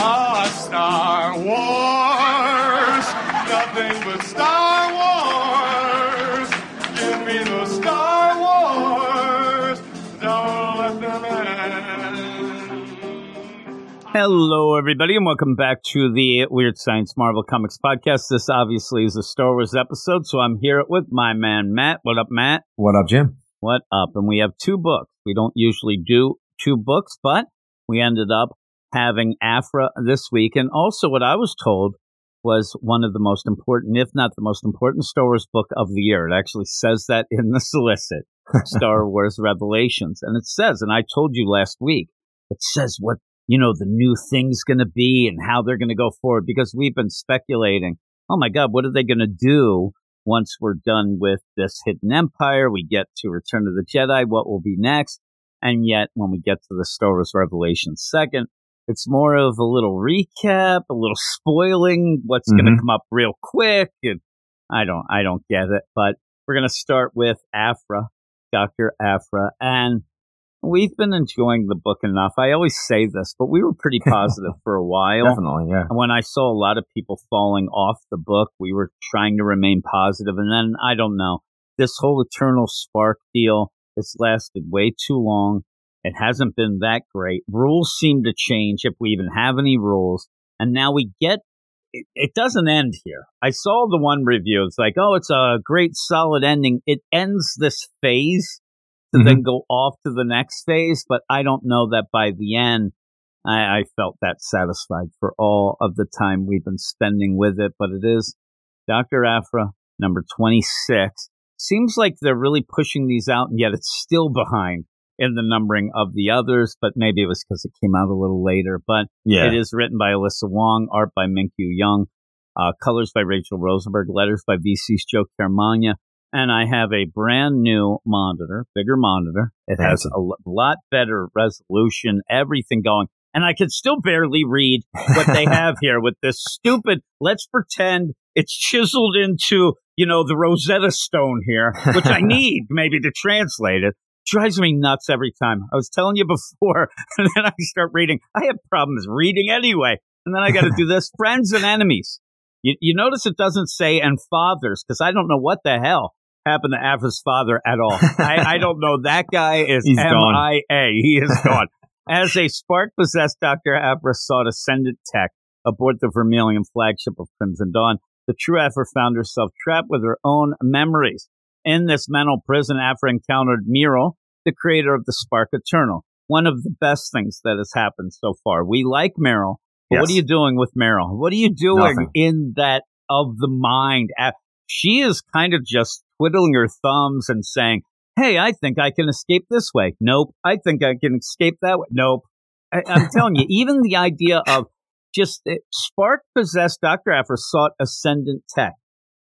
Ah, Star Wars. Nothing but Star Wars. Give me the Star Wars. Don't let them end. Hello, everybody, and welcome back to the Weird Science Marvel Comics podcast. This obviously is a Star Wars episode, so I'm here with my man Matt. What up, Matt? What up, Jim? What up? And we have two books. We don't usually do two books, but we ended up having Aphra this week. And also, what I was told was one of the most important, if not the most important, Star Wars book of the year. It actually says that in the solicit, Star Wars Revelations. And it says, and I told you last week, it says what, you know, the new thing's going to be and how they're going to go forward because we've been speculating. Oh my God, what are they going to do once we're done with this hidden empire? We get to Return of the Jedi. What will be next? And yet, when we get to the Star Wars Revelation second, it's more of a little recap, a little spoiling what's going to mm-hmm. come up real quick. And I don't, I don't get it. But we're going to start with Aphra, Dr. Aphra. And we've been enjoying the book enough. I always say this, but we were pretty positive for a while. Definitely, yeah. And when I saw a lot of people falling off the book, we were trying to remain positive. And then I don't know, this whole Eternal Spark deal, it's lasted way too long. It hasn't been that great. Rules seem to change if we even have any rules. And now we get it, it doesn't end here. I saw the one review. It's like, oh, it's a great solid ending. It ends this phase to Mhm. then go off to the next phase. But I don't know that by the end, I, I felt that satisfied for all of the time we've been spending with it. But it is Dr. Aphra, number 26. Seems like they're really pushing these out, and yet it's still behind in the numbering of the others. But maybe it was because it came out a little later. But Yeah. it is written by Alyssa Wong, art by Minkyu Young, uh, colors by Rachel Rosenberg, letters by VC's Joe Caramagna. And I have a brand new monitor, bigger monitor. It has a lot better resolution, everything going. And I can still barely read what they have here with this stupid, let's pretend it's chiseled into, you know, the Rosetta Stone here, which I need maybe to translate it. Drives me nuts every time. I was telling you before, and then I start reading. I have problems reading anyway. And then I got to do this friends and enemies. You, you notice it doesn't say and fathers because I don't know what the hell happened to Aphra's father at all. I, I don't know. That guy is. MIA. He is gone. As a spark possessed Dr. Aphra sought ascendant tech aboard the Vermilion flagship of Crimson Dawn, the true Aphra found herself trapped with her own memories. In this mental prison, Aphra encountered Miro, the creator of the Spark Eternal. One of the best things that has happened so far. We like Meryl, but what are you doing with Meryl? What are you doing Nothing. in that of the mind? She is kind of just twiddling her thumbs and saying, Hey, I think I can escape this way. Nope. I think I can escape that way. Nope. I, I'm telling you, even the idea of just uh, spark possessed Dr. Aphra sought ascendant tech,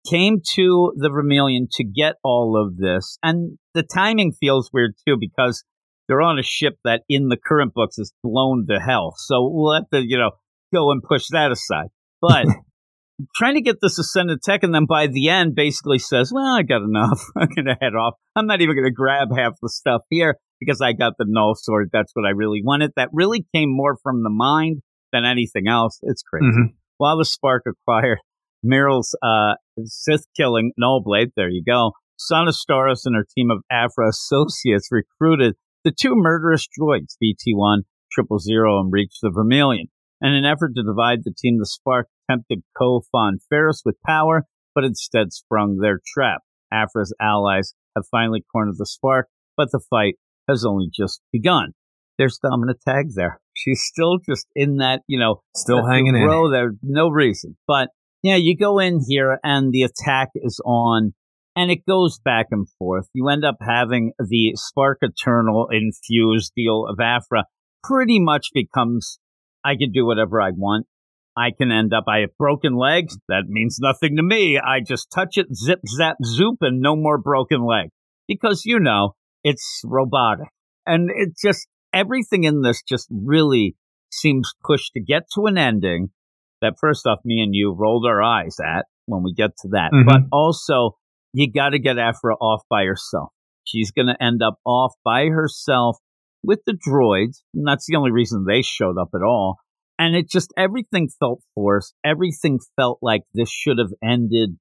came to the Vermilion to get all of this. And the timing feels weird too because they're on a ship that in the current books is blown to hell. So we'll have to, you know, go and push that aside. But trying to get this ascended tech and then by the end basically says, well, I got enough. I'm to head off. I'm not even going to grab half the stuff here because I got the null sword. That's what I really wanted. That really came more from the mind than anything else. It's crazy. Mhm. While the spark acquired Meryl's uh, Sith killing Null Blade, there you go. Starros and her team of Aphra associates recruited the two murderous droids, BT1, Triple Zero, and Reach the Vermilion. In an effort to divide the team, the Spark tempted Kofan Ferris with power, but instead sprung their trap. Aphra's allies have finally cornered the Spark, but the fight has only just begun. There's Domina Tagge there. She's still just in that, you know, Still hanging in. row there. No reason. But yeah, you go in here and the attack is on and it goes back and forth. You end up having the Spark Eternal infused deal of Aphra pretty much becomes I can do whatever I want. I can end up, I have broken legs. That means nothing to me. I just touch it, zip, zap, zoop, and no more broken leg. Because, you know, it's robotic. And it just, everything in this just really seems pushed to get to an ending that first off, me and you rolled our eyes at when we get to that. Mhm. But also, you got to get Aphra off by herself. She's going to end up off by herself with the droids. And that's the only reason they showed up at all. And it just, everything felt forced. Everything felt like this should have ended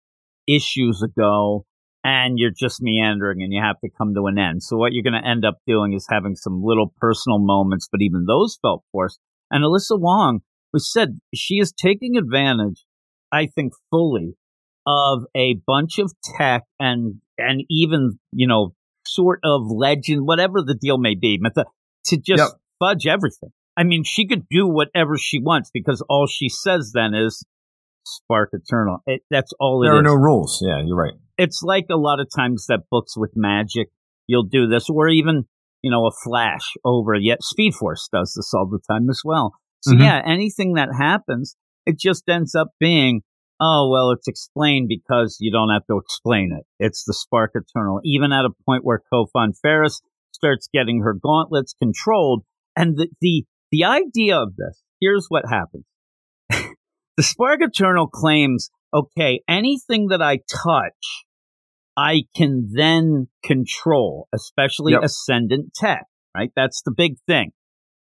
issues ago and you're just meandering and you have to come to an end. So what you're going to end up doing is having some little personal moments, but even those felt forced. And Alyssa Wong, who said she is taking advantage, I think fully of a bunch of tech and, and even, you know, sort of legend, whatever the deal may be, to just yep. fudge everything. I mean, she could do whatever she wants because all she says then is spark eternal. It, that's all there are no rules. Yeah, you're right. It's like a lot of times that books with magic, you'll do this, or even you know a flash over. Yet Speed Force does this all the time as well. So mm-hmm. yeah, anything that happens, it just ends up being. Oh, well, it's explained because you don't have to explain it. It's the Spark Eternal. Even at a point where Kho Phon Farrus starts getting her gauntlets controlled. And the, the, the idea of this, here's what happens. The Spark Eternal claims, okay, anything that I touch, I can then control, especially yep. ascendant tech, right? That's the big thing.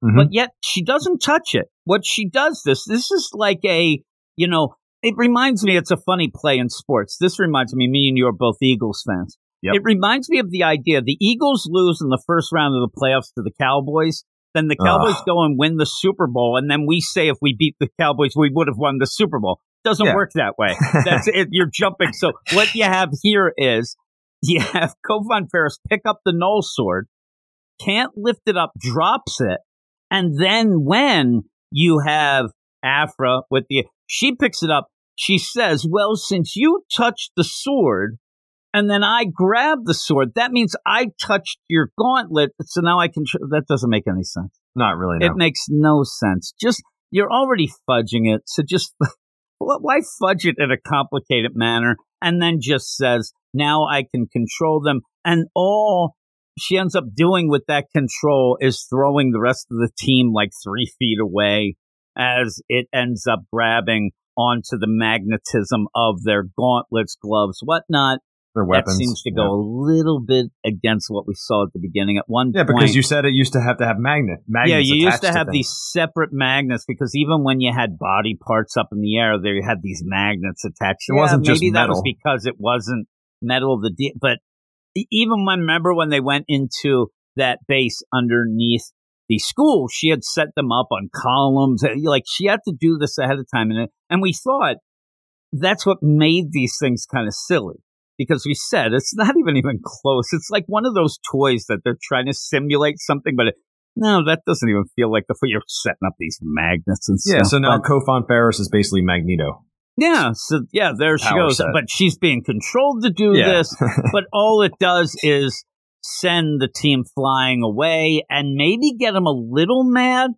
Mm-hmm. But yet she doesn't touch it. What she does this, this is like a, you know, it reminds me, it's a funny play in sports. This reminds me, me and you are both Eagles fans. Yep. It reminds me of the idea the Eagles lose in the first round of the playoffs to the Cowboys. Then the Cowboys Ugh. go and win the Super Bowl, and then we say if we beat the Cowboys, we would have won the Super Bowl. Doesn't yeah. work that way. That's it. You're jumping. So what you have here is you have Kho Phon Farrus pick up the Null sword, can't lift it up, drops it, and then when you have Aphra with the she picks it up, she says, "Well, since you touched the sword, and then I grab the sword. That means I touched your gauntlet, so now I can. Tr- that doesn't make any sense. Not really. No. It makes no sense. Just you're already fudging it, so just why fudge it in a complicated manner and then just says now I can control them, and all she ends up doing with that control is throwing the rest of the team like three feet away as it ends up grabbing onto the magnetism of their gauntlets, gloves, whatnot, their weapons. That seems to go yeah. a little bit against what we saw at the beginning. At one yeah, point, because you said it used to have to have magnet. Yeah, you used to have to these separate magnets because even when you had body parts up in the air, they had these magnets attached. It yeah, wasn't just maybe that was because it wasn't metal. The de- but even when remember when they went into that base underneath the school, she had set them up on columns. Eh, like she had to do this ahead of time, and and we thought that's what made these things kind of silly because we said it's not even even close. It's like one of those toys that they're trying to simulate something, but it, no, that doesn't even feel like the you're setting up these magnets and stuff. Yeah, so now but, Kho Phon Farrus is basically Magneto. Yeah, so yeah, there she goes. Set. But she's being controlled to do yeah. this. but all it does is send the team flying away and maybe get them a little mad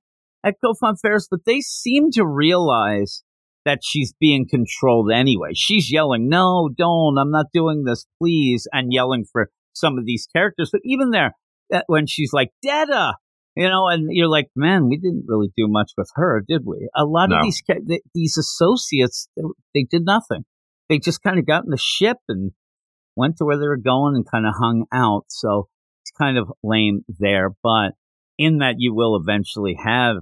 at Kho Phon Farrus. But they seem to realize that she's being controlled anyway. She's yelling, no, don't, I'm not doing this, please, and yelling for some of these characters. But even there, uh, when she's like, Detta, you know, and you're like, man, we didn't really do much with her, did we? A lot no. of these these associates, they, they did nothing. They just kind of got in the ship and went to where they were going and kind of hung out. So it's kind of lame there. But in that, you will eventually have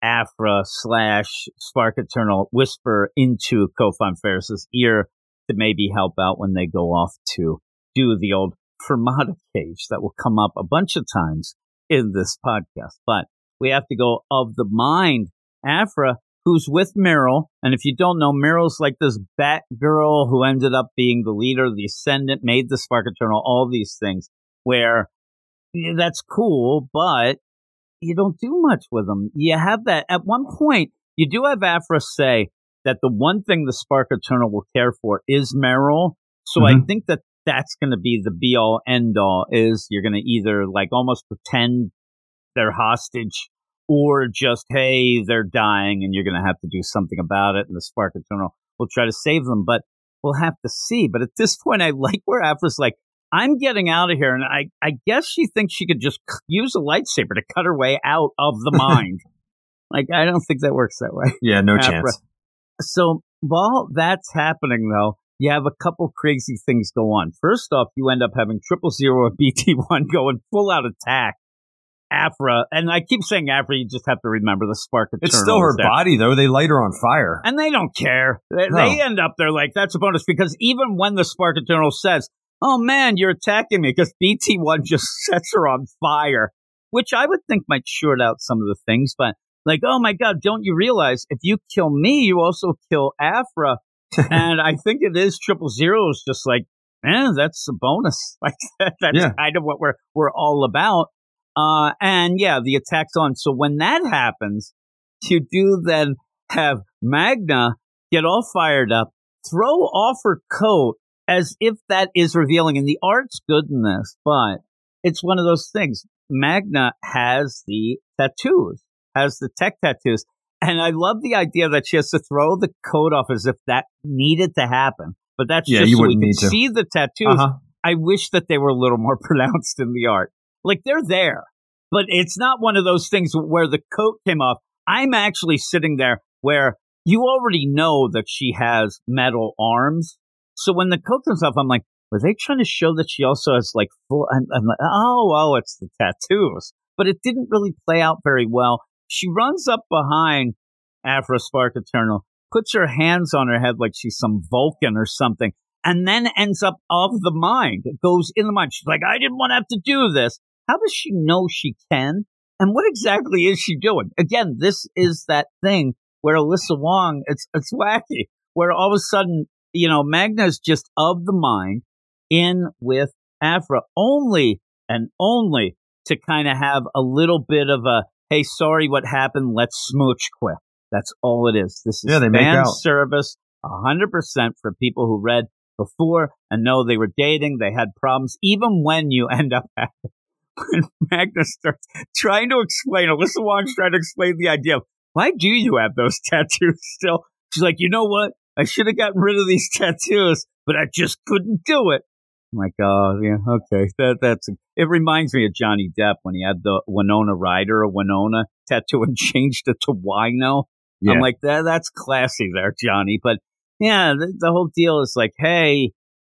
Aphra slash Spark Eternal whisper into Kho Phon Farrus's ear to maybe help out when they go off to do the old Fermata cage that will come up a bunch of times in this podcast. But we have to go of the mind. Aphra, who's with Meryl, and if you don't know, Meryl's like this bat girl who ended up being the leader, the Ascendant, made the Spark Eternal, all these things where that's cool, but you don't do much with them. You have that at one point. You do have Aphra say that the one thing the Spark Eternal will care for is Meryl. So mm-hmm. I think that that's going to be the be all end all. Is you're going to either like almost pretend they're hostage or just hey they're dying and you're going to have to do something about it and the Spark Eternal will try to save them. But we'll have to see. But at this point, I like where Aphra's like, I'm getting out of here. And I, I guess she thinks she could just use a lightsaber to cut her way out of the mind. like, I don't think that works that way. Yeah, no chance. So while that's happening, though, you have a couple crazy things go on. First off, you end up having triple zero or BT1 going full out attack Aphra, and I keep saying Aphra. you just have to remember the spark eternal. It's still her there. body, though. They light her on fire. And they don't care. They, No. they end up there like, that's a bonus because even when the Spark Eternal says, oh man, you're attacking me because BT1 just sets her on fire, which I would think might short out some of the things, but like, oh my God, don't you realize if you kill me, you also kill Aphra. And I think it is triple zero is just like, eh, that's a bonus. Like that, that's Yeah. kind of what we're, we're all about. Uh, and yeah, the attack's on. So when that happens, you do then have Magna get all fired up, throw off her coat as if that is revealing. And the art's good in this, but it's one of those things. Magna has the tattoos, has the tech tattoos. And I love the idea that she has to throw the coat off as if that needed to happen. But that's Yeah, just you so we can see the tattoos. Uh-huh. I wish that they were a little more pronounced in the art. Like they're there, but it's not one of those things where the coat came off. I'm actually sitting there where you already know that she has metal arms. So when the coat comes off, I'm like, were they trying to show that she also has like full? I'm, I'm like, oh, oh, it's the tattoos. But it didn't really play out very well. She runs up behind Aphra Spark Eternal, puts her hands on her head like she's some Vulcan or something, and then ends up of the mind. It goes in the mind. She's like, I didn't want to have to do this. How does she know she can? And what exactly is she doing? Again, this is that thing where Alyssa Wong, it's it's wacky, where all of a sudden, you know, Magna's just of the mind in with Aphra only and only to kind of have a little bit of a hey, sorry what happened, let's smooch quick. That's all it is. This is Yeah, they fan service, hundred percent for people who read before and know they were dating, they had problems, even when you end up having when Magnus starts trying to explain, Alyssa Wong's trying to explain the idea of why do you have those tattoos still? She's like, you know what? I should have gotten rid of these tattoos, but I just couldn't do it. I'm like, oh yeah, okay. That that's it reminds me of Johnny Depp when he had the Winona Ryder or Winona tattoo and changed it to Wino. Yeah. I'm like, that that's classy there, Johnny. But yeah, the, the whole deal is like, hey,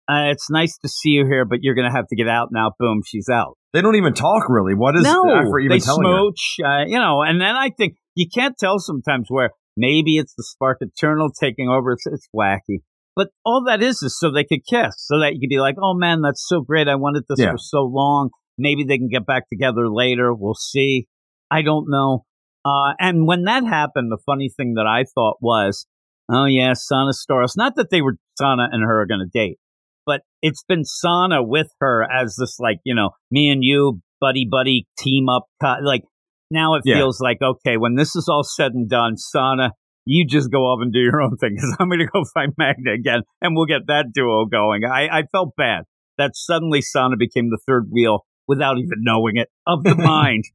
uh, it's nice to see you here, but you're gonna have to get out now. Boom, she's out They don't even talk really. What is no, Aphra even they telling her? smooch, uh, you know, and then I think you can't tell sometimes where maybe it's the Spark Eternal taking over. It's, it's wacky. But all that is is so they could kiss, so that you could be like, oh man, that's so great. I wanted this Yeah. for so long. Maybe they can get back together later. We'll see. I don't know. Uh, and when that happened, the funny thing that I thought was, oh yeah, Sana Starros. Not that they were, Sana and her are going to date but it's been Sana with her as this like you know me and you buddy buddy team up like now it Yeah. feels like okay when this is all said and done Sana you just go off and do your own thing. Because I'm going to go find Magna again and we'll get that duo going. I, I felt bad that suddenly Sana became the third wheel without even knowing it of the mind.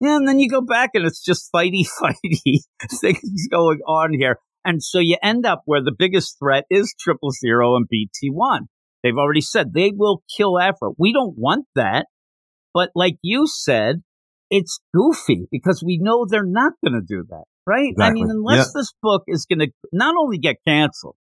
And then you go back and it's just fighty fighty things going on here. And so you end up where the biggest threat is triple zero and BT1 They've already said they will kill Aphra. We don't want that. But like you said, it's goofy because we know they're not going to do that, right? I mean, unless this book is going to not only get canceled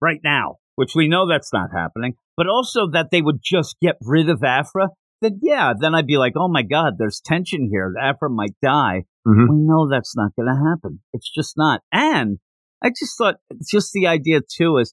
right now, which we know that's not happening, but also that they would just get rid of Aphra, then yeah, then I'd be like, oh my God, there's tension here. Aphra might die. Mhm. We know that's not going to happen. It's just not. And I just thought, just the idea too is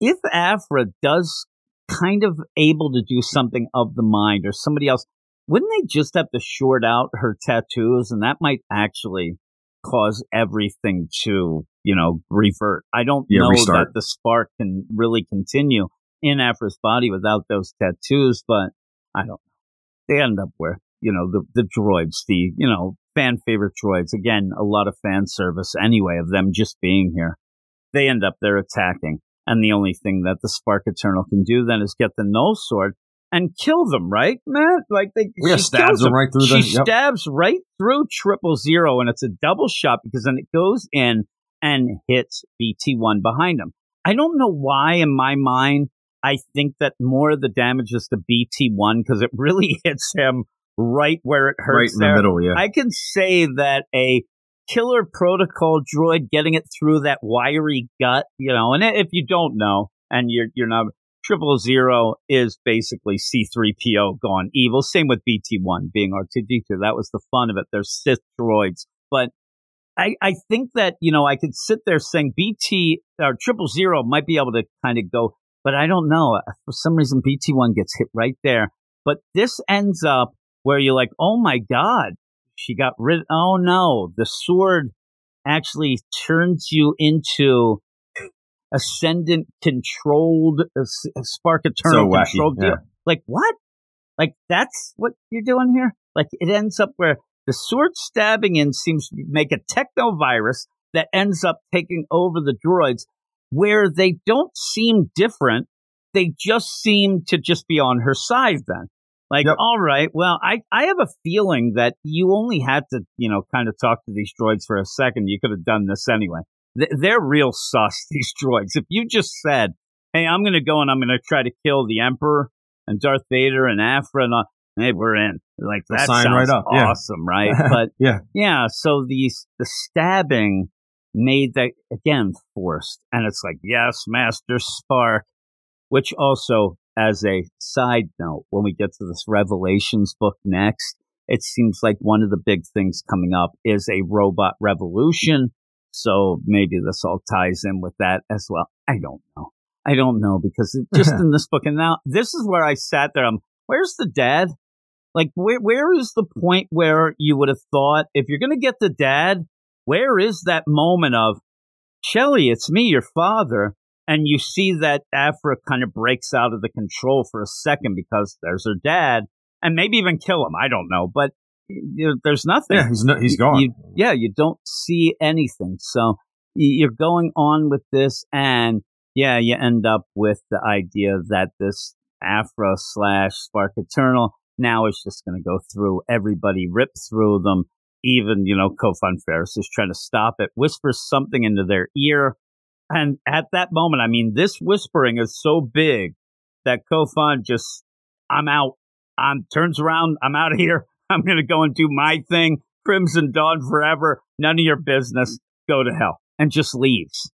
if Aphra does kind of able to do something of the mind or somebody else, wouldn't they just have to short out her tattoos and that might actually cause everything to, you know, revert? I don't Yeah, know restart. that the spark can really continue in Aphra's body without those tattoos, but I don't know. They end up where, you know, the, the droids, the, you know, fan favorite droids, again, a lot of fan service anyway of them just being here. They end up there attacking. And the only thing that the Spark Eternal can do then is get the null sword and kill them, right, Matt? Like they Yeah, she stabs them right through the- She yep. stabs right through triple zero, and it's a double shot because then it goes in and hits BT one behind him. I don't know why in my mind I think that more of the damage is to BT one because it really hits him right where it hurts Right in there. the middle, yeah. I can say that a killer protocol droid getting it through that wiry gut, you know, and if you don't know and you're you're not Triple Zero is basically C3PO gone evil. Same with BT1 being R2D2. That was the fun of it. They're Sith droids. But I, I think that, you know, I could sit there saying BT or Triple Zero might be able to kind of go, but I don't know. For some reason, BT1 gets hit right there. But this ends up where you're like, oh my God, she got rid. Oh no, the sword actually turns you into ascendant controlled uh, spark eternal So wacky, controlled deal. yeah. Like what? Like that's what you're doing here? Like it ends up where the sword stabbing in seems to make a techno virus that ends up taking over the droids where they don't seem different. They just seem to just be on her side then. Like, Yep. all right, well, I, I have a feeling that you only had to, you know, kind of talk to these droids for a second. You could have done this anyway. Th- They're real sus, these droids. If you just said, hey, I'm going to go and I'm going to try to kill the Emperor and Darth Vader and Aphra and all, hey, we're in. Like, that sign sounds right up, yeah. awesome, right? But Yeah. yeah, so these the stabbing made that again forced, and it's like yes, Master Spark, which also as a side note, when we get to this Revelations book next, it seems like one of the big things coming up is a robot revolution. So maybe this all ties in with that as well. I don't know. I don't know because it, just in this book, and now this is where I sat there. I'm, where's the dad? Like, where where is the point where you would have thought if you're going to get the dad, where is that moment of Shelly? It's me, your father, and you see that Aphra kind of breaks out of the control for a second because there's her dad, and maybe even kill him. I don't know, but there's nothing. Yeah, he's no, he's gone. you- yeah, you don't see anything. So you're going on with this, and yeah, you end up with the idea that this Aphra slash Spark Eternal now is just going to go through everybody, rip through them. Even, you know, Kofan Ferris is trying to stop it, whispers something into their ear. And at that moment, I mean, this whispering is so big that Kho Phon just, I'm out. I'm turns around. I'm out of here. I'm going to go and do my thing. Crimson Dawn forever. None of your business. Go to hell. And just leaves.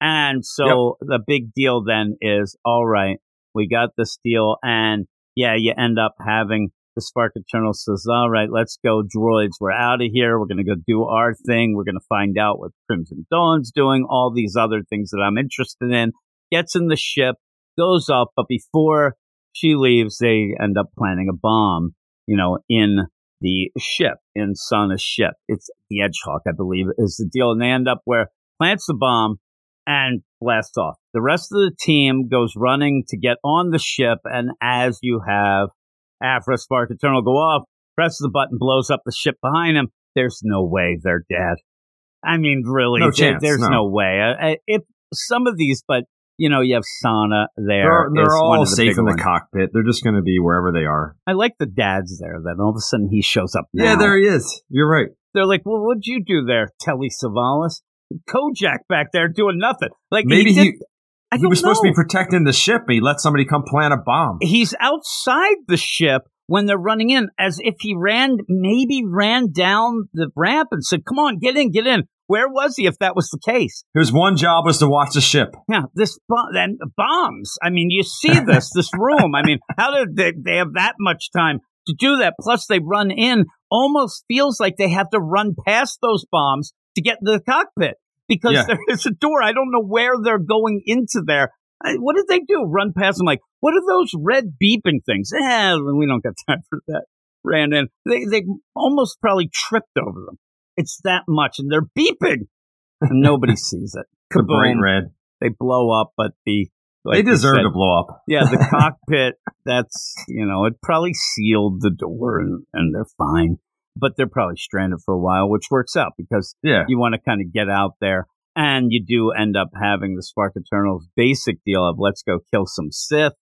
And so the big deal then is all right, we got this deal. And yeah, you end up having the Spark Eternal says, all right, let's go, droids. We're out of here. We're going to go do our thing. We're going to find out what Crimson Dawn's doing, all these other things that I'm interested in. Gets in the ship, goes up, but before she leaves, they end up planting a bomb, you know, in the ship, in Sana's ship. It's the Edgehawk, I believe, is the deal. And they end up where plants the bomb and blasts off. The rest of the team goes running to get on the ship. And as you have Aphra Spark Eternal go off, presses the button, blows up the ship behind him, there's no way they're dead. I mean, really, No there- chance, there's no. no, way. Uh, uh, if some of these, but you know, you have Sana there. They're, they're all the safe in the ones. cockpit. They're just going to be wherever they are. I like the dads there. Then all of a sudden he shows up. Yeah, there he is. You're right. They're like, "Well, what'd you do there, Telly Savalas? Kojak back there doing nothing. Like Maybe he, he, I he was supposed to be protecting the ship. He let somebody come plant a bomb. He's outside the ship when they're running in, as if he ran, maybe ran down the ramp and said, "Come on, get in, get in." Where was he if that was the case? His one job was to watch the ship. Yeah, this then bombs. I mean, you see this, this room. I mean, how did they, they have that much time to do that? Plus, they run in. Almost feels like they have to run past those bombs to get to the cockpit because Yeah. there is a door. I don't know where they're going into there. I- What did they do? Run past them? Like, what are those red beeping things? Eh, we don't got time for that. Ran in. They they almost probably tripped over them. It's that much, and they're beeping, and nobody sees it. The bright Kaboom red. they blow up, but the like they deserve said, to blow up. Yeah, the cockpit. That's you know, it probably sealed the door, and, and they're fine. But they're probably stranded for a while, which works out because Yeah. you want to kind of get out there, and you do end up having the Spark Eternals basic deal of let's go kill some Sith.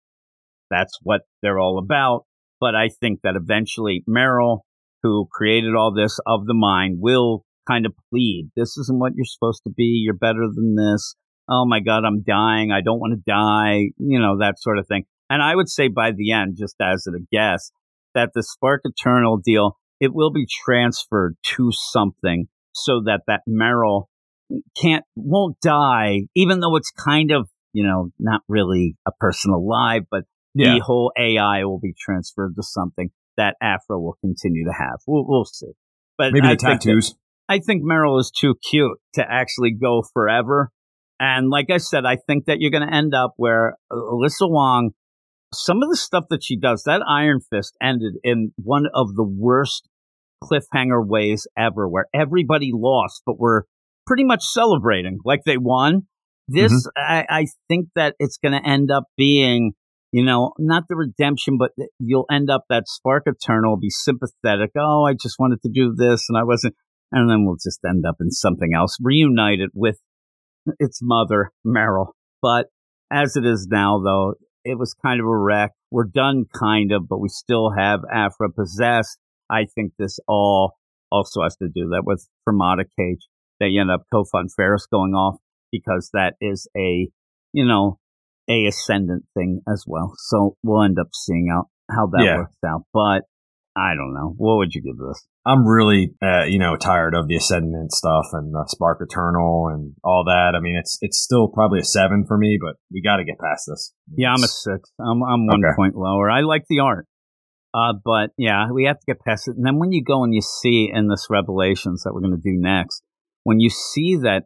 That's what they're all about. But I think that eventually Meryl, who created all this of the mind, will kind of plead. This isn't what you're supposed to be. You're better than this. Oh my God, I'm dying. I don't want to die. You know, that sort of thing. And I would say by the end, just as a guess, that the Spark Eternal deal, it will be transferred to something so that that Meryl can't, won't die, even though it's kind of you know, not really a person alive, but Yeah. the whole AI will be transferred to something that Aphra will continue to have. We'll, we'll see. But Maybe I the think that- tattoos. I think Meryl is too cute to actually go forever. And like I said, I think that you're going to end up where Alyssa Wong, some of the stuff that she does, that Iron Fist ended in one of the worst cliffhanger ways ever, where everybody lost, but we're pretty much celebrating like they won. This, mm-hmm. I, I think that it's going to end up being, you know, not the redemption, but you'll end up that Spark Eternal be sympathetic. Oh, I just wanted to do this and I wasn't and then we'll just end up in something else, reunited with its mother, Meryl. But as it is now, though, it was kind of a wreck. We're done, kind of, but we still have Aphra possessed. I think this all also has to do that with Fermata Cage. They end up Kho Phon Farrus going off because that is a, you know, a ascendant thing as well. So we'll end up seeing out how that Yeah. works out. But I don't know. What would you give this? I'm really, uh, you know, tired of the Ascendant stuff and the Spark Eternal and all that. I mean, it's it's still probably a seven for me, but we got to get past this. Yeah, I'm a six. I'm I'm one Okay. point lower. I like the art, uh, but yeah, we have to get past it. And then when you go and you see in this Revelations that we're going to do next, when you see that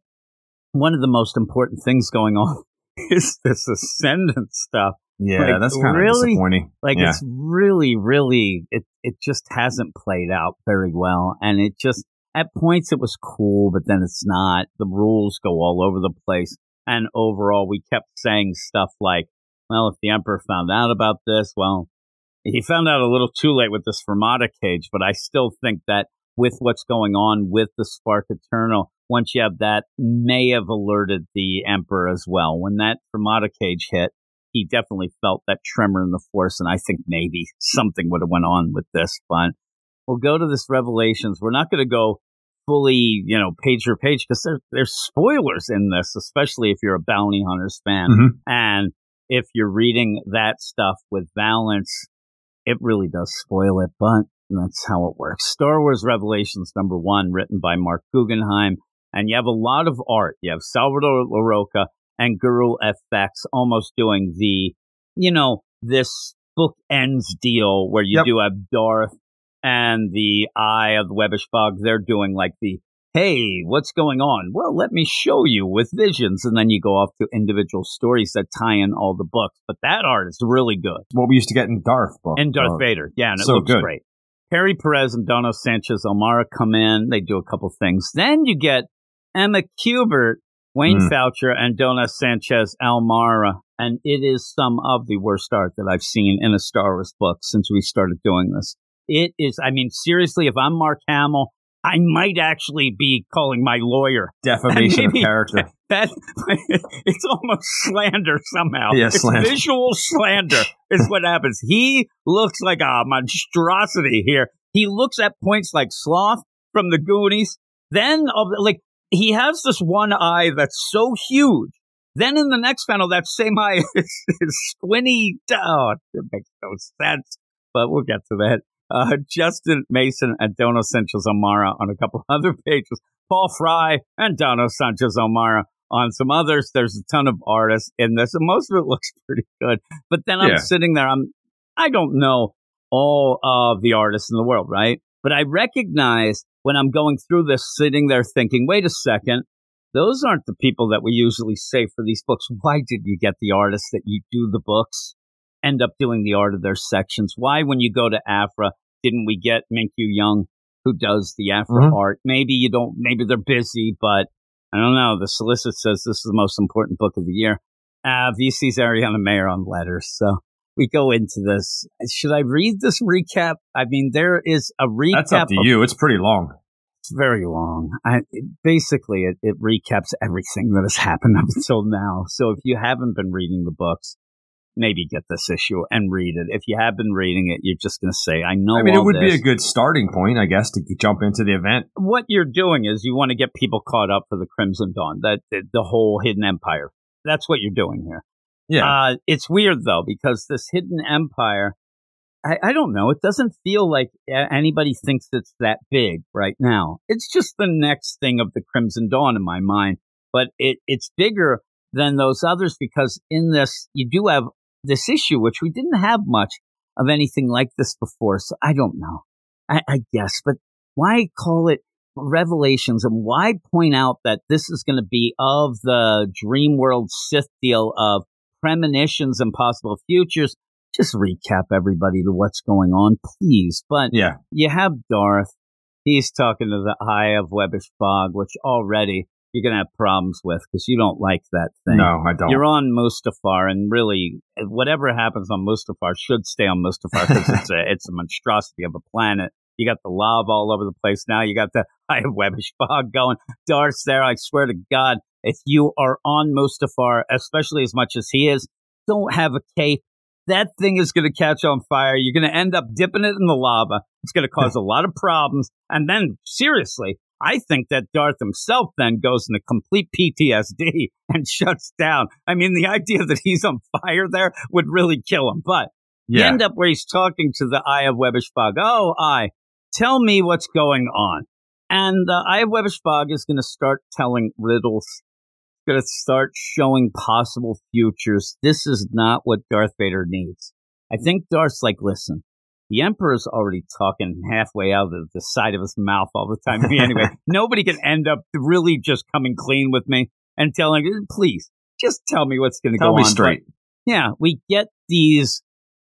one of the most important things going on is this ascendant stuff. yeah, like, that's kind of really? disappointing. Like yeah. it's really, really, it it just hasn't played out very well, and it just at points it was cool, but then it's not. The rules go all over the place, and overall, we kept saying stuff like, "Well, if the emperor found out about this, well, he found out a little too late with this Fermata cage." But I still think that with what's going on with the Spark Eternal, once you have that, may have alerted the emperor as well. When that Fermata cage hit, he definitely felt that tremor in the force, and I think maybe something would have went on with this. But we'll go to this Revelations. We're not going to go fully, you know, page for page because there, there's spoilers in this, especially if you're a Bounty Hunters fan. Mhm. And if you're reading that stuff with Valance, it really does spoil it, but that's how it works. Star Wars Revelations number one, written by Marc Guggenheim, and you have a lot of art. You have Salvador Larroca and Guru FX almost doing the, you know, this book ends deal where you Yep. do have Darth and the Eye of the Webbish Bog. They're doing like the, hey, what's going on? Well, let me show you with visions. And then you go off to individual stories that tie in all the books. But that art is really good. what we used to get in Darth book. And Darth Uh, Vader. Yeah, and it so looks good. great. Perry Perez and Dono Sanchez Almara come in. They do a couple things. Then you get Emma Kubert, Wayne Mm. Faucher, and Dono Sanchez Almara. And it is some of the worst art that I've seen in a Star Wars book since we started doing this. It is, I mean, seriously, if I'm Mark Hamill, I might actually be calling my lawyer. defamation of character. That it's almost slander somehow. Yeah, it's slander. visual slander is what happens. He looks like a monstrosity here. He looks at points like Sloth from the Goonies. Then, of like, he has this one eye that's so huge. Then in the next panel, that same eye is, is squinty. Oh, it makes no sense. But we'll get to that. Uh, Justin Mason and Dono Sanchez Almara on a couple other pages. Paul Fry and Dono Sanchez Almara on some others. There's a ton of artists in this, and most of it looks pretty good. But then I'm Yeah. sitting there, I'm I don't know all of the artists in the world, right? But I recognize when I'm going through this, sitting there thinking, wait a second, those aren't the people that we usually say for these books. Why did you get the artists that you do the books end up doing the art of their sections? Why, when you go to Aphra, didn't we get Minkyu Young who does the Aphra Mhm. art? Maybe you don't, maybe they're busy, but I don't know. The solicit says this is the most important book of the year. Uh, VC's Ariana Maher on letters. So we go into this. Should I read this recap? I mean, there is a recap. That's up to of- you. It's pretty long. It's very long. I, it, basically, it, it recaps everything that has happened up until now. So if you haven't been reading the books, maybe get this issue and read it. If you have been reading it, you're just going to say, I know I mean, it would be a good starting point, I guess, to jump into the event. what you're doing is you want to get people caught up for the Crimson Dawn, that the whole Hidden Empire. That's what you're doing here. Yeah. Uh, it's weird though because this Hidden Empire, I, I don't know. It doesn't feel like anybody thinks it's that big right now. It's just the next thing of the Crimson Dawn in my mind, but it it's bigger than those others because in this, you do have this issue, which we didn't have much of anything like this before. So I don't know. I, I guess, but why call it revelations and why point out that this is going to be of the dream world Sith deal of premonitions and possible futures? Just recap everybody to what's going on, please. But Yeah. you have Darth. He's talking to the Eye of Webbish Bog, which already you're going to have problems with because you don't like that thing. No, I don't. You're on Mustafar, and really, whatever happens on Mustafar should stay on Mustafar because it's a it's a monstrosity of a planet. You got the lava all over the place now. You got the Eye of Webbish fog going. Darth's there. I swear to God, if you are on Mustafar, especially as much as he is, don't have a cape. That thing is going to catch on fire. You're going to end up dipping it in the lava. It's going to cause a lot of problems. And then, seriously, I think that Darth himself then goes into complete PTSD and shuts down. I mean, the idea that he's on fire there would really kill him. But you end up where he's talking to the Eye of Webbish Fog. Oh, Eye, tell me what's going on. And the Eye of Webbish Bog is going to start telling riddles. Going to start showing possible futures. This is not what Darth Vader needs. I think Darth's like, listen, the Emperor's already talking halfway out of the side of his mouth all the time. Anyway, nobody can end up really just coming clean with me and telling, please, just tell me what's going to go on. straight. But, yeah, we get these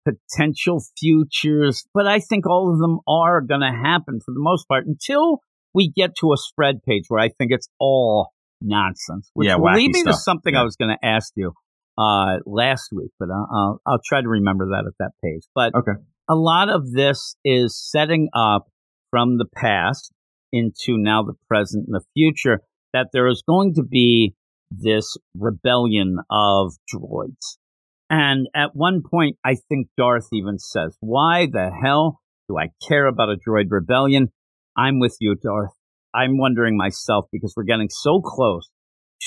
potential futures, but I think all of them are going to happen for the most part until we get to a spread page where I think it's all nonsense. Which Yeah, will lead me to something I was going to ask you uh, last week, but I'll, I'll, I'll try to remember that at that page. But Okay. a lot of this is setting up from the past into now the present and the future that there is going to be this rebellion of droids. And at one point, I think Darth even says, Why the hell do I care about a droid rebellion? I'm with you, Darth. I'm wondering myself because we're getting so close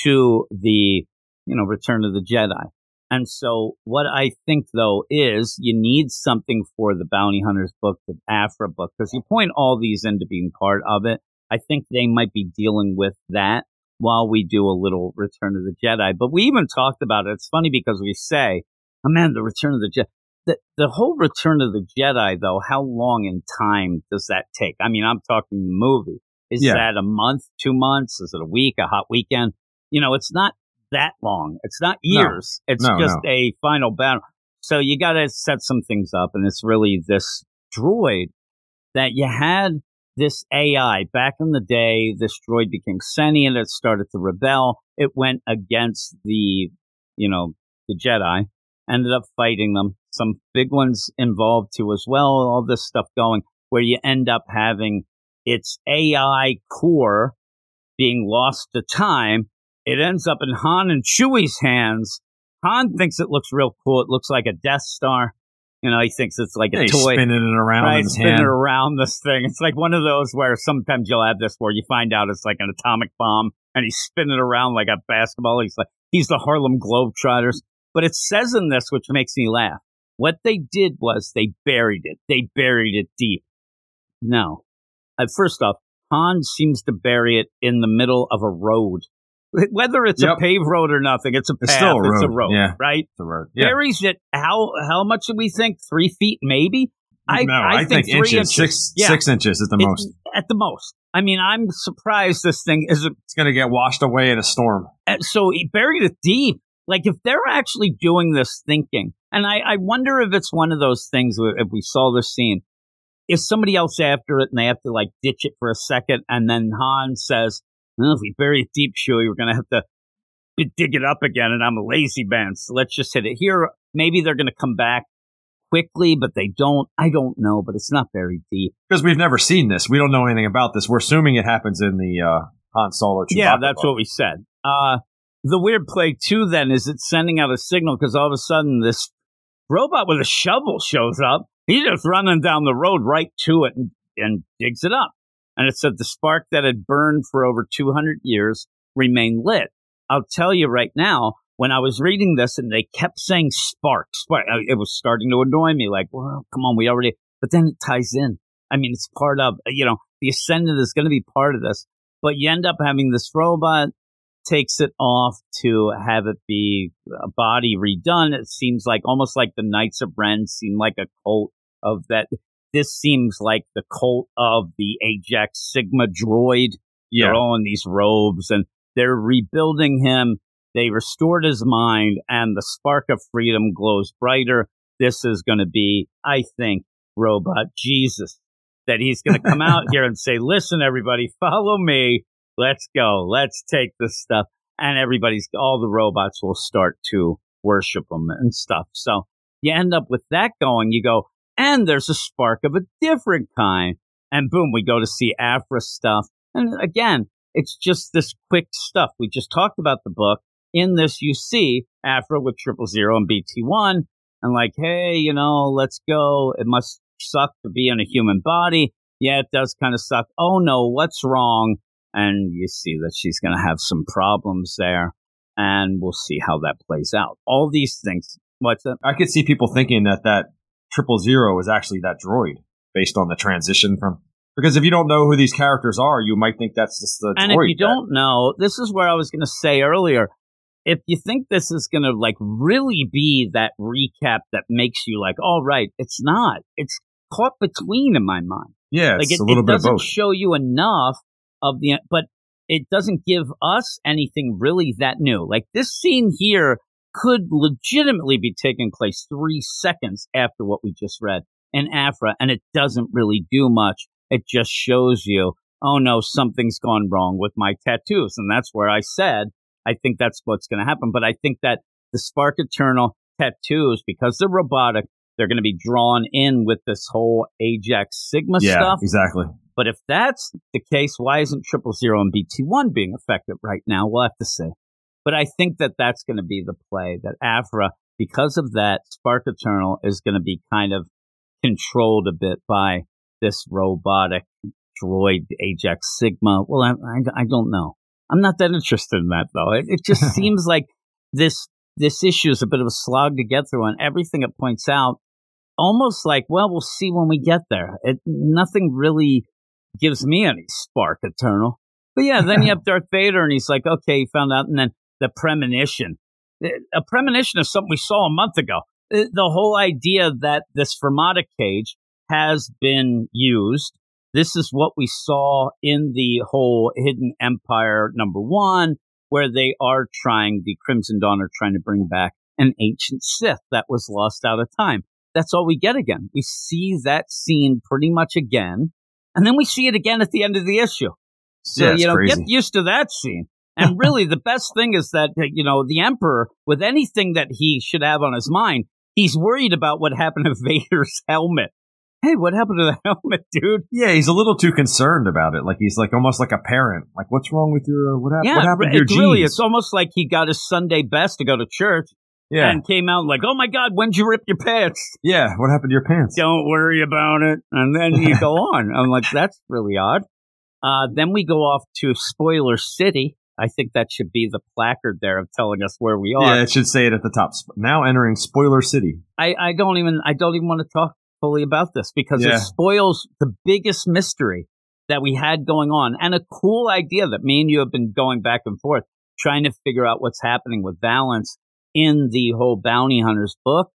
to the, you know, Return of the Jedi. And so what I think though is you need something for the Bounty Hunters book, the Aphra book, because you point all these into being part of it. I think they might be dealing with that while we do a little Return of the Jedi. But we even talked about it. It's funny because we say, oh man, the Return of the Jedi. The, the whole Return of the Jedi, though, how long in time does that take? I mean, I'm talking the movie. Is Yeah. that a month, two months? Is it a week, a hot weekend? You know, it's not that long. It's not No. years. It's No, just no. a final battle. So you got to set some things up, and it's really this droid that you had this AI back in the day. This droid became sentient. It started to rebel. It went against the, you know, the Jedi. Ended up fighting them. Some big ones involved too as well. All this stuff going where you end up having its AI core being lost to time. It ends up in Han and Chewie's hands. Han thinks it looks real cool. It looks like a Death Star. You know, he thinks it's like a Yeah, he's toy spinning it around right, his spinning hand. around this thing. It's like one of those where sometimes you'll have this where you find out it's like an atomic bomb and he's spinning around like a basketball. He's like, he's the Harlem Globetrotters. But it says in this, which makes me laugh, what they did was they buried it. They buried it deep. No. Uh, first off, Han seems to bury it in the middle of a road. Whether it's a paved road or nothing, it's a path. It's still a It's a road, road, yeah. right? The road. Yeah. buries it how how much do we think three feet maybe i no, i, think, three inches, inches, Six, Yeah. six inches at the It- most. at the most i mean i'm surprised this thing isn't It's going to get washed away in a storm. uh, so he buried it deep like if they're actually doing this thinking and i i wonder if it's one of those things where if we saw this scene is somebody else after it and they have to like ditch it for a second and then han says well, if we bury it deep Chewie, we're gonna have to dig it up again and i'm a lazy man so let's just hit it here maybe they're gonna come back quickly but they don't i don't know but it's not very deep Because we've never seen this. We don't know anything about this. We're assuming it happens in the uh, Han Solo. yeah that's book. what we said uh the weird play too then is it's sending out a signal because all of a sudden this robot with a shovel shows up. He's just running down the road right to it and, and digs it up. And it said the spark that had burned for over 200 years remained lit. I'll tell you right now when i was reading this and they kept saying spark spark uh, it was starting to annoy me like well come on we already but then it ties in. I mean it's part of you know the ascendant is going to be part of this. But you end up having this robot takes it off to have it be a body redone. It seems like almost like the Knights of Ren seem like a cult of that. This seems like the cult of the Ajax Sigma droid. Yeah. They're all in these robes and they're rebuilding him. They restored his mind and the spark of freedom glows brighter. This is going to be, I think, robot Jesus. That he's going to come out here and say, listen, everybody, follow me. Let's go. Let's take this stuff. And everybody's, all the robots will start to worship them and stuff. So you end up with that going. You go, and there's a spark of a different kind. And boom, we go to see Aphra stuff. And again, it's just this quick stuff. We just talked about the book. In this, you see Aphra with triple zero and BT1 and like, hey, you know, let's go. It must suck to be in a human body. Yeah, it does kind of suck. Oh no, what's wrong? And you see that she's going to have some problems there. And we'll see how that plays out. All these things. What's that? I could see people thinking that that triple zero is actually that droid based on the transition from. Because if you don't know who these characters are, you might think that's just the And droid. if you that- don't know, this is where I was going to say earlier. If you think this is going to like really be that recap that makes you like, all right, it's not. It's caught between in my mind. yeah, like it's it, a little it bit doesn't both. show you enough of the, but it doesn't give us anything really that new. Like this scene here could legitimately be taking place three seconds after what we just read in Aphra, and it doesn't really do much. It just shows you, oh no, something's gone wrong with my tattoos, and that's where I said I think that's what's going to happen. But I think that the Spark Eternal tattoos, because they're robotic, they're going to be drawn in with this whole Ajax Sigma yeah, stuff. exactly. But if that's the case, why isn't Triple Zero and BT1 being effective right now? We'll have to see. But I think that that's going to be the play that Aphra, because of that, Spark Eternal is going to be kind of controlled a bit by this robotic droid Ajax Sigma. Well, I, I, I don't know. I'm not that interested in that though. It, it just seems like this this issue is a bit of a slog to get through, and everything it points out, almost like, well, we'll see when we get there. It nothing really gives me any spark eternal. But yeah, then you have Darth Vader, and he's like, okay, he found out, and then the premonition. Uh, a premonition is something we saw a month ago. The the whole idea that this Fermata cage has been used. This is what we saw in the whole Hidden Empire number one, where they are trying, the Crimson Dawn are trying to bring back an ancient Sith that was lost out of time. That's all we get again. We see that scene pretty much again, and then we see it again at the end of the issue. So, Yeah, you know, crazy. get used to that scene. And really, the best thing is that, you know, the Emperor, with anything that he should have on his mind, he's worried about what happened to Vader's helmet. Hey, what happened to the helmet, dude? Yeah, he's a little too concerned about it. Like he's like almost like a parent. Like, what's wrong with your uh, what, hap- Yeah, what happened to your it's really, it's almost like he got his Sunday best to go to church yeah, and came out like, oh my God, when'd you rip your pants? yeah. What happened to your pants? Don't worry about it. And then you go on. I'm like, that's really odd. Uh, then we go off to Spoiler City. I think that should be the placard there of telling us where we are. Yeah, it should say it at the top. Now entering Spoiler City. I, I don't even I don't even want to talk fully about this because Yeah. it spoils the biggest mystery that we had going on and a cool idea that me and you have been going back and forth trying to figure out what's happening with Valance in the whole bounty hunters book.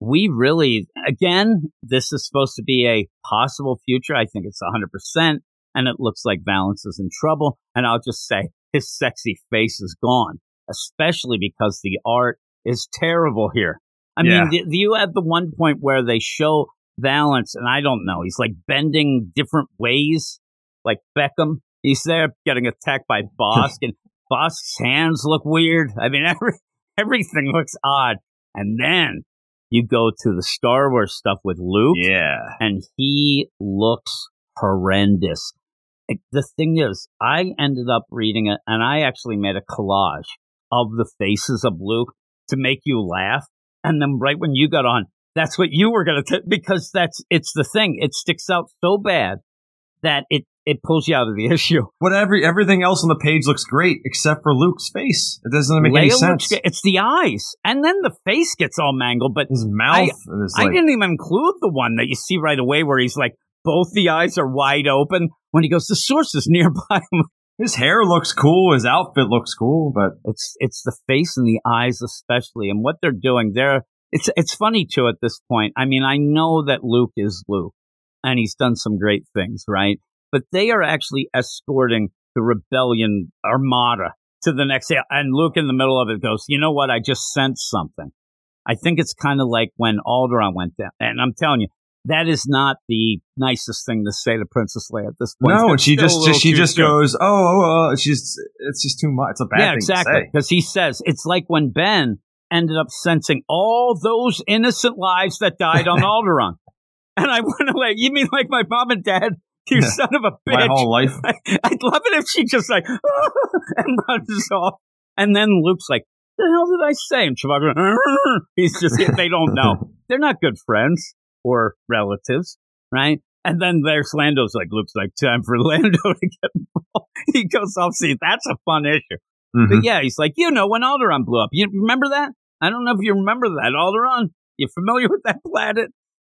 We really again, this is supposed to be a possible future. I think it's 100% and it looks like Valance is in trouble and I'll just say his sexy face is gone, especially because the art is terrible here. I Yeah. mean, do, do you have the one point where they show Valance, and I don't know, he's like bending different ways, like Beckham. He's there getting attacked by Bossk, and Bossk's hands look weird. I mean, every, everything looks odd. And then you go to the Star Wars stuff with Luke, Yeah, and he looks horrendous. It- The thing is, I ended up reading it, and I actually made a collage of the faces of Luke to make you laugh. And then right when you got on, that's what you were going to, because that's, it's the thing. It sticks out so bad that it, it pulls you out of the issue. What every everything else on the page looks great except for Luke's face. It doesn't make Leia any looks sense. good. It's the eyes. And then the face gets all mangled, but His mouth is I like didn't even include the one that you see right away where he's like, both the eyes are wide open when he goes, the source is nearby. His hair looks cool. His outfit looks cool, but it's it's the face and the eyes especially, and what they're doing. They're it's it's funny too at this point. I mean, I know that Luke is Luke, and he's done some great things, right? But they are actually escorting the rebellion armada to the next day, and Luke in the middle of it goes, "You know what? I just sensed something." I think it's kind of like when Alderaan went down, and I'm telling you, that is not the nicest thing to say to Princess Leia at this point. no, It's she a just, she just goes, oh, oh, oh, she's it's just too much. It's a bad yeah, thing exactly. to say. Because he says it's like when Ben ended up sensing all those innocent lives that died on Alderaan, and I went away. You mean like my mom and dad? You son of a bitch. My whole life. I, I'd love it if she just like and runs off, and then Luke's like, "The hell did I say?" And Chewbacca, he's just they don't know. They're not good friends or relatives, right? And then there's Lando's like, looks like time for Lando to get involved. He goes off. See, that's a fun issue. Mhm. But yeah, he's like, you know, when Alderaan blew up. You remember that? I don't know if you remember that. Alderaan, you familiar with that planet?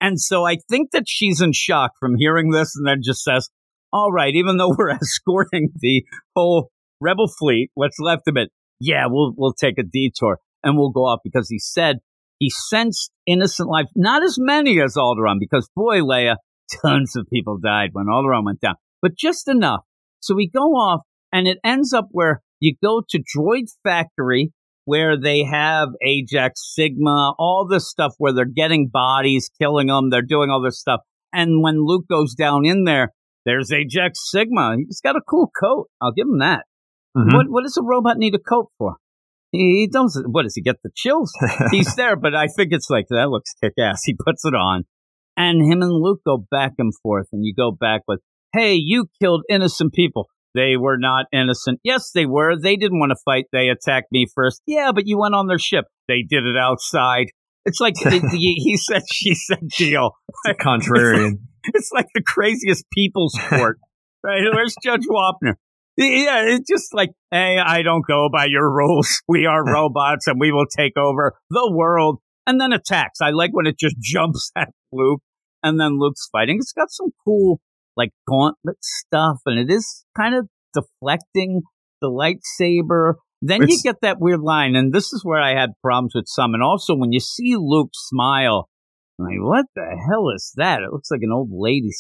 And so I think that she's in shock from hearing this and then just says, all right, even though we're escorting the whole rebel fleet, what's left of it, yeah, we'll, we'll take a detour and we'll go off because he said he sensed innocent life, not as many as Alderaan, because boy, Leia, tons of people died when Alderaan went down, but just enough. So we go off and it ends up where you go to Droid Factory where they have Ajax Sigma, all this stuff where they're getting bodies, killing them, they're doing all this stuff. And when Luke goes down in there, there's Ajax Sigma. He's got a cool coat. I'll give him that. Mhm. What what does a robot need a coat for? He, he doesn't. What does he get the chills? He's there, but I think it's like that looks kick ass. He puts it on, and him and Luke go back and forth, and you go back with, "Hey, you killed innocent people." They were not innocent. Yes, they were. They didn't want to fight. They attacked me first. Yeah, but you went on their ship. They did it outside. It's like the, the, he said, she said deal. Contrarian. It's like the craziest people's court, right? Where's Judge Wapner? Yeah, it's just like, hey, I don't go by your rules. We are robots and we will take over the world. And then attacks. I like when it just jumps at Luke and then Luke's fighting. It's got some cool, like, gauntlet stuff and it is kind of deflecting the lightsaber. Then you get that weird line, and this is where I had problems with some. And also, when you see Luke smile, I'm like, what the hell is that? It looks like an old lady.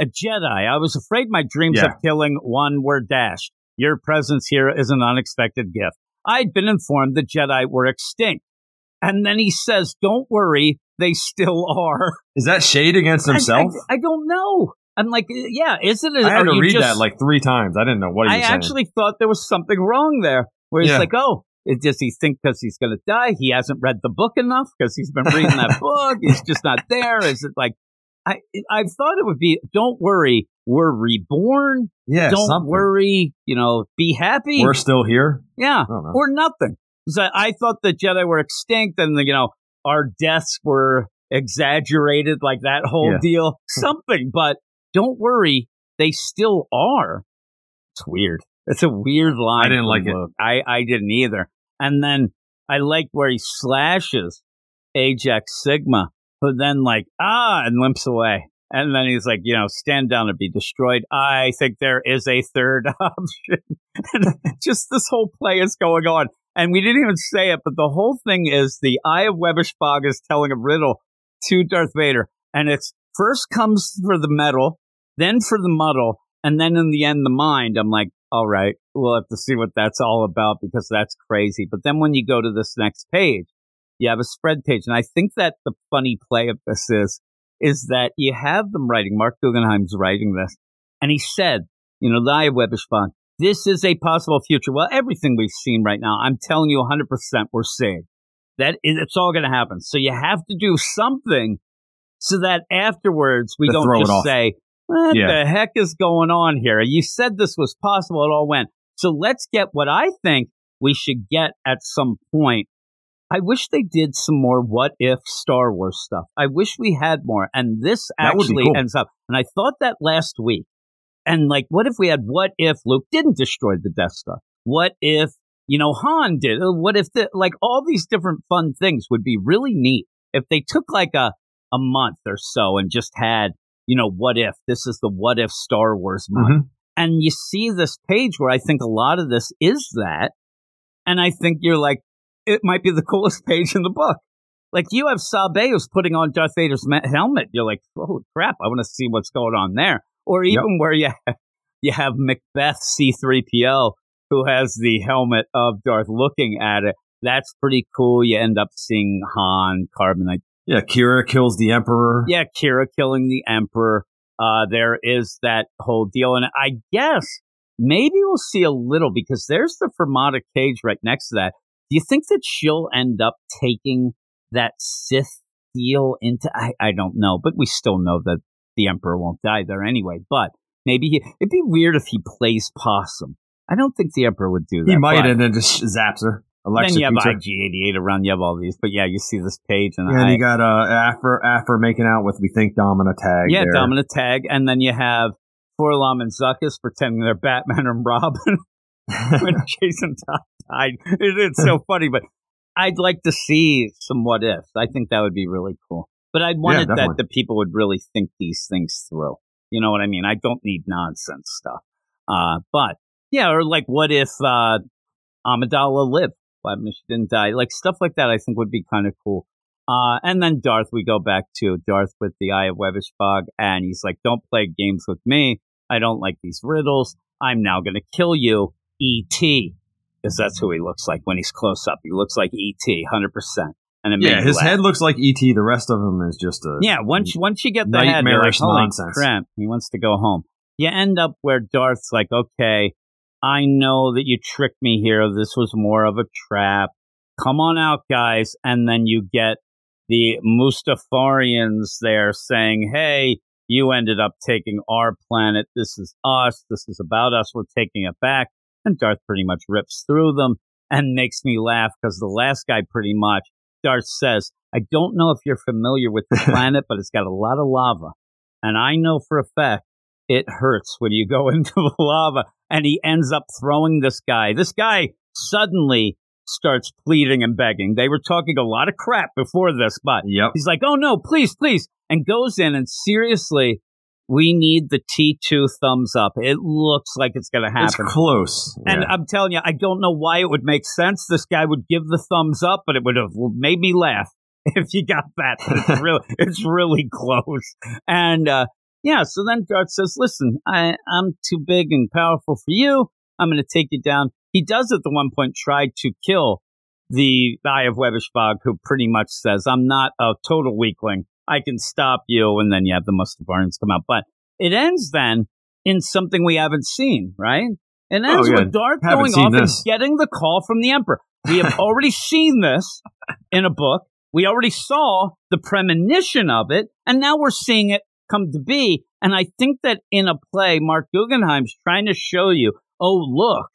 A Jedi. I was afraid my dreams Yeah. of killing one were dashed. Your presence here is an unexpected gift. I'd been informed the Jedi were extinct. And then he says, don't worry, they still are. Is that shade against I- himself? I, I don't know. I'm like, uh, yeah, isn't it? I, had to read just- that like three times. I didn't know what he I was saying. actually thought there was something wrong there. Where he's Yeah. like, oh, it, does he think because he's going to die? He hasn't read the book enough because he's been reading that book. He's just not there. Is it like, I I thought it would be, don't worry, we're reborn. yeah, don't something. worry, you know, be happy. We're still here. yeah, I or nothing. I, I thought the Jedi were extinct and, you know, our deaths were exaggerated, like that whole Yeah. deal. Something, but don't worry, they still are. It's weird. It's a weird line. I didn't like it. I, I didn't either. And then I like where he slashes Ajax Sigma, but then like, ah, and limps away. And then he's like, you know, stand down and be destroyed. I think there is a third option. just this whole play is going on. And we didn't even say it, but the whole thing is the Eye of Webbish Bog is telling a riddle to Darth Vader. And it's first comes for the metal, then for the muddle, and then in the end, the mind. I'm like, all right, we'll have to see what that's all about because that's crazy. But then when you go to this next page, you have a spread page. And I think that the funny play of this is, is that you have them writing, Marc Guggenheim's writing this, and he said, you know, of Webbish Bog, this is a possible future. Well, everything we've seen right now, I'm telling you 100% we're seeing. That is, it's all going to happen. So you have to do something so that afterwards we To don't just say, what Yeah. the heck is going on here? You said this was possible. It all went. So let's get what I think we should get at some point. I wish they did some more what if Star Wars stuff. I wish we had more. And this That would be actually cool. ends up. And I thought that last week. And like, what if we had what if Luke didn't destroy the Death Star? What if, you know, Han did? Uh, What if the, like all these different fun things would be really neat if they took like a, a month or so and just had, you know, what if this is the what if Star Wars month Mhm. And you see this page where I think a lot of this is that. And I think you're like, it might be the coolest page in the book. Like you have Sabe who's putting on Darth Vader's helmet. You're like, oh crap, I want to see what's going on there. Or even yep. where you have, you have Macbeth C3PO who has the helmet of Darth looking at it. That's pretty cool. You end up seeing Han, Carbonite. Yeah, Qi'ra kills the Emperor. Yeah, Qi'ra killing the Emperor. Uh, there is that whole deal. And I guess maybe we'll see a little because there's the Fermata cage right next to that. Do you think that she'll end up taking that Sith deal into? I, I don't know, but we still know that the Emperor won't die there anyway. But maybe he, it'd be weird if he plays possum. I don't think the Emperor would do that. He might, and then just zaps her. Alexa then you have IG88 around. You have all these, but yeah, you see this page, and yeah, I, you got uh Aphra Aphra making out with we think Domina Tagge. Yeah, there. Domina Tagge, and then you have 4-LOM and Zuckuss pretending they're Batman and Robin when Jason Todd died. It, it's so funny, but I'd like to see some what ifs. I think that would be really cool. But I wanted yeah, that the people would really think these things through. You know what I mean? I don't need nonsense stuff. Uh, but yeah, or like what if uh, Amidala lived? Why she didn't die? Like stuff like that, I think would be kind of cool. Uh, and then Darth, we go back to Darth with the Eye of Webbish Bog, and he's like, "Don't play games with me. I don't like these riddles. I'm now going to kill you, E.T." Because that's who he looks like when he's close up. He looks like E.T. hundred percent. And yeah, his laugh. head looks like ET. The rest of him is just a yeah. Once once you get the head, like, nonsense. Crap, he wants to go home. You end up where Darth's like, okay, I know that you tricked me here. This was more of a trap. Come on out, guys. And then you get the Mustafarians there saying, hey, you ended up taking our planet. This is us. This is about us. We're taking it back. And Darth pretty much rips through them and makes me laugh because the last guy pretty much, Darth says, I don't know if you're familiar with the planet, but it's got a lot of lava. And I know for a fact it hurts when you go into the lava and he ends up throwing this guy. This guy suddenly starts pleading and begging. They were talking a lot of crap before this, but yep. he's like, oh no, please, please. And goes in and seriously, we need the T2 thumbs up. It looks like it's going to happen. It's close. Yeah. And I'm telling you, I don't know why it would make sense. This guy would give the thumbs up, but it would have made me laugh if you got that. It's really, it's really close. And, uh, yeah, so then Darth says, listen, I, I'm too big and powerful for you. I'm going to take you down. He does at the one point try to kill the Eye of Webbish Bog, who pretty much says, I'm not a total weakling. I can stop you. And then you have the Mustafarians come out. But it ends then in something we haven't seen, right? And that's oh, ends oh, yeah. with Darth going off this. and getting the call from the Emperor. We have already seen this in a book. We already saw the premonition of it, and now we're seeing it come to be. And I think that in a play, Marc Guggenheim's trying to show you, oh, look,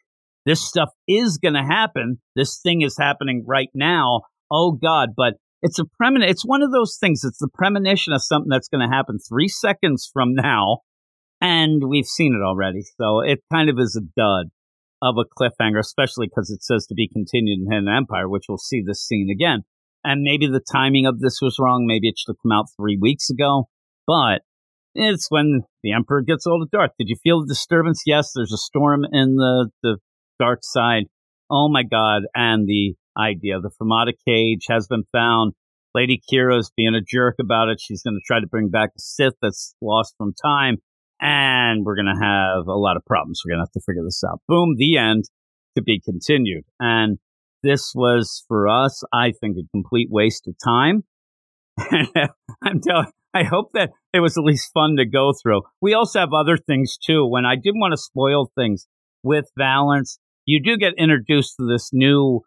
this stuff is going to happen. This thing is happening right now. Oh, God. But it's a premonition. It's one of those things. It's the premonition of something that's going to happen three seconds from now. And we've seen it already. So it kind of is a dud of a cliffhanger, especially because it says to be continued in Hidden Empire, which we'll see this scene again. And maybe the timing of this was wrong. Maybe it should have come out three weeks ago. But it's when the Emperor gets all the dark. Did you feel the disturbance? Yes, there's a storm in the, the dark side. Oh my God. And the idea the Fermata cage has been found. Lady Qi'ra's being a jerk about it. She's going to try to bring back the Sith that's lost from time. And we're going to have a lot of problems. We're going to have to figure this out. Boom, the end to be continued. And this was for us, I think, a complete waste of time. I'm telling I hope that it was at least fun to go through. We also have other things too. When I didn't want to spoil things with Valance, you do get introduced to this new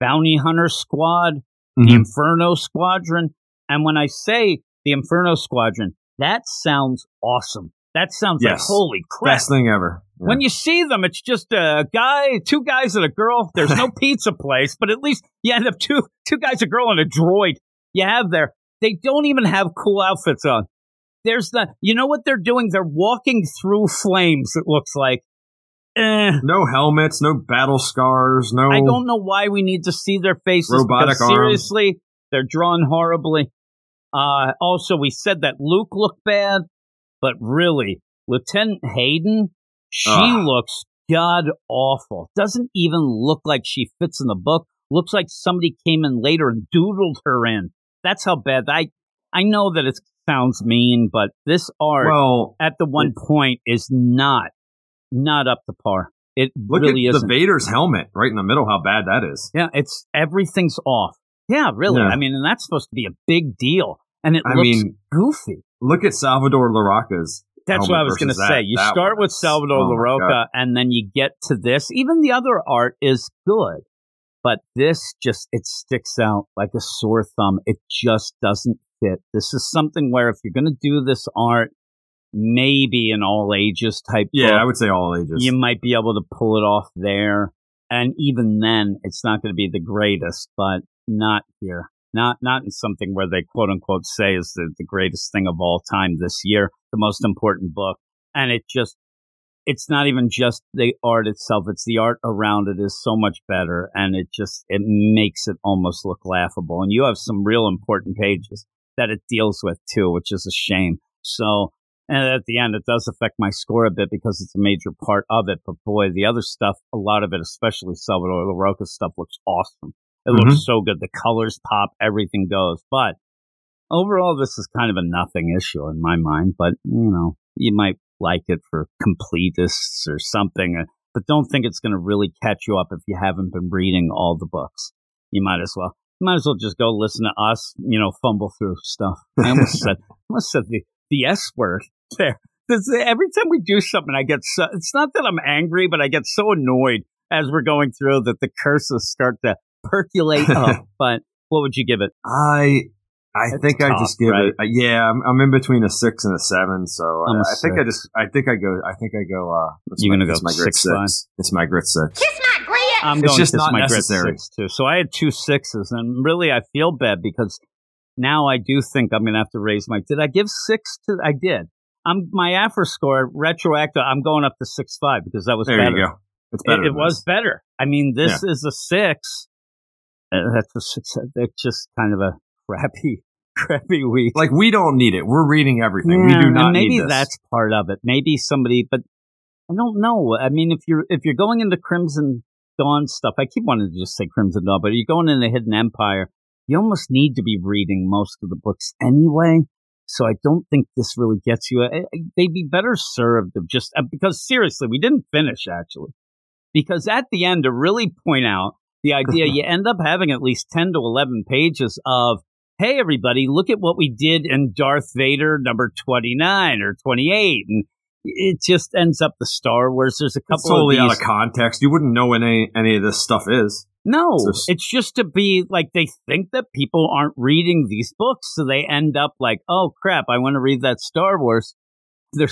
bounty hunter squad, mm-hmm. the Inferno Squadron. And when I say the Inferno Squadron, that sounds awesome. That sounds yes. like holy crap. Best thing ever. Yeah. When you see them, it's just a guy, two guys and a girl. There's no pizza place, but at least you end up two two guys, a girl, and a droid you have there. They don't even have cool outfits on. There's the, you know what they're doing? They're walking through flames, it looks like. Eh. No helmets, no battle scars, no. I don't know why we need to see their faces. Robotic arms. Seriously, they're drawn horribly. Uh, also, we said that Luke looked bad, but really, Lieutenant Hayden She Ugh. looks god awful. Doesn't even look like she fits in the book. Looks like somebody came in later and doodled her in. That's how bad. I I know that it sounds mean, but this art Well, at the one point is not not up to par. It look really at isn't. the Vader's helmet right in the middle. How bad that is. yeah, it's everything's off. Yeah, really. Yeah. I mean, and that's supposed to be a big deal, and it I looks mean, goofy. look at Salvador Larroca's. That's what I was going to say. You start one with Salvador oh Larroca, and then you get to this. Even the other art is good, but this just it sticks out like a sore thumb. It just doesn't fit. This is something where if you're going to do this art, maybe an all ages type Yeah, book, I would say all ages. you might be able to pull it off there. And even then, it's not going to be the greatest, but not here. Not not in something where they quote unquote say is the, the greatest thing of all time this year, the most important book. And it just it's not even just the art itself, it's the art around it is so much better and it just it makes it almost look laughable. And you have some real important pages that it deals with too, which is a shame. So and at the end, it does affect my score a bit because it's a major part of it. But boy, the other stuff, a lot of it, especially Salvador Larroca stuff, looks awesome. It looks mm-hmm. so good. The colors pop, everything goes. But overall, this is kind of a nothing issue in my mind. But, you know, you might like it for completists or something. uh, But don't think it's going to really catch you up if you haven't been reading all the books. You might as well. Might as well just go listen to us, you know, fumble through stuff. I almost said, I almost said the, the S word there. This- every time we do something, I get so, it's not that I'm angry, but I get so annoyed as we're going through that the curses start to percolate up. But what would you give it? I I It's think I just give right? it. Uh, yeah, I'm, I'm in between a six and a seven, so I'm I, a I think I just. I think I go. I think I go. Uh, it's You're my- gonna go it's my grit six, six. It's my grit six. I'm It's going just kiss not my necessary. grit six too. So I had two sixes, and really I feel bad because now I do think I'm going to have to raise my. Did I give six to? I did. I'm my APHRA score retroactive. I'm going up to six five because that was There better. you go. It's better. It, it was better. I mean, this is a six. Uh, that's a six. It's just kind of a crappy, crappy week. like we don't need it. We're reading everything. Yeah, we do not maybe that's part of it. Maybe somebody, but I don't know. I mean, if you're if you're going into Crimson Dawn stuff, I keep wanting to just say Crimson Dawn, but you're going into Hidden Empire. You almost need to be reading most of the books anyway. So I don't think this really gets you. They'd be better served of just uh, because seriously, we didn't finish actually. Because at the end, to really point out the idea, you end up having at least ten to eleven pages of hey everybody look at what we did in darth vader number 29 or 28 and it just ends up the star wars there's a couple It's totally out of context. You wouldn't know what any any of this stuff is. no It's just- it's just to be like they think that people aren't reading these books so they end up like oh crap i want to read that star wars they're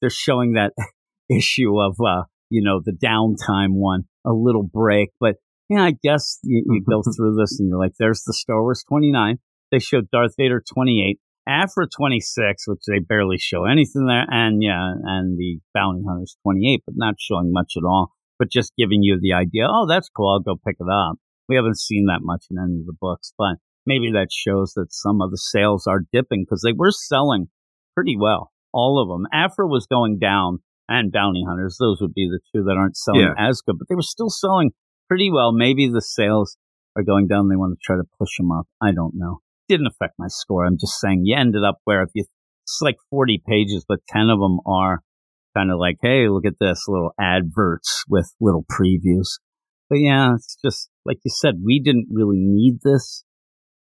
they're showing that issue of uh you know the downtime one a little break but yeah i guess you, you go through this and you're like there's the star wars 29 they showed darth vader 28 aphra 26 which they barely show anything there and yeah and the bounty hunters 28 but not showing much at all but just giving you the idea oh that's cool i'll go pick it up. We haven't seen that much in any of the books but maybe that shows that some of the sales are dipping because they were selling pretty well all of them aphra was going down and bounty hunters those would be the two that aren't selling Yeah. as good but they were still selling pretty well. Maybe the sales are going down they want to try to push them up i don't know didn't affect my score i'm just saying you ended up where if you it's like 40 pages but 10 of them are kind of like hey look at this little adverts with little previews but yeah it's just like you said we didn't really need this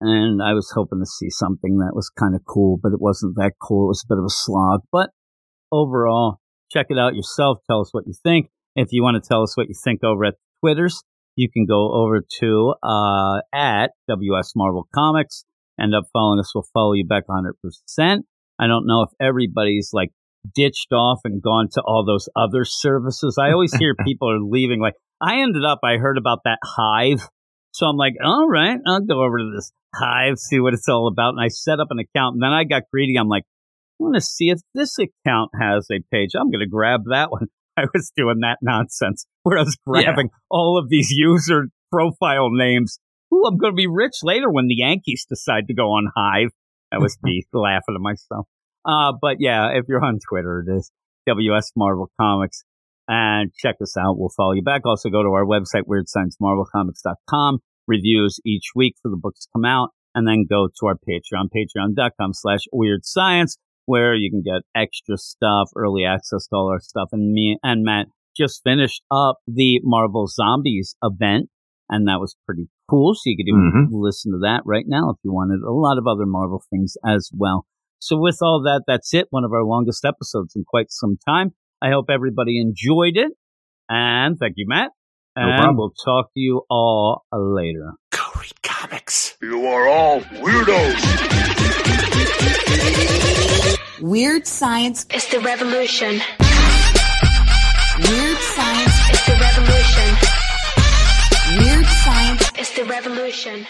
and I was hoping to see something that was kind of cool, but it wasn't that cool. It was a bit of a slog. But overall, check it out yourself. Tell us what you think. If you want to tell us what you think over at Twitters, you can go over to uh, at WS Marvel Comics. End up following us. We'll follow you back 100%. I don't know if everybody's like ditched off and gone to all those other services. I always hear people are leaving. Like I ended up, I heard about that Hive. So I'm like, all right, I'll go over to this Hive, see what it's all about. And I set up an account and then I got greedy. I'm like, I want to see if this account has a page. I'm going to grab that one. I was doing that nonsense where I was Yeah. grabbing all of these user profile names. Ooh, I'm going to be rich later when the Yankees decide to go on Hive. That was me laughing at myself. Uh, but yeah, if you're on Twitter, it is WS Marvel Comics. and check us out. We'll follow you back. Also go to our website, weirdsciencemarvelcomics.com, reviews each week for the books to come out, and then go to our Patreon, patreon.com slash weird science, where you can get extra stuff, early access to all our stuff. And me and Matt just finished up the Marvel Zombies event, and that was pretty cool. So you could even Mhm. listen to that right now if you wanted a lot of other Marvel things as well. So with all that, that's it. One of our longest episodes in quite some time. I hope everybody enjoyed it. And thank you, Matt. And problem. we'll talk to you all later. Go read comics. You are all weirdos. Weird science, is the revolution. weird science, is the revolution. It's the revolution.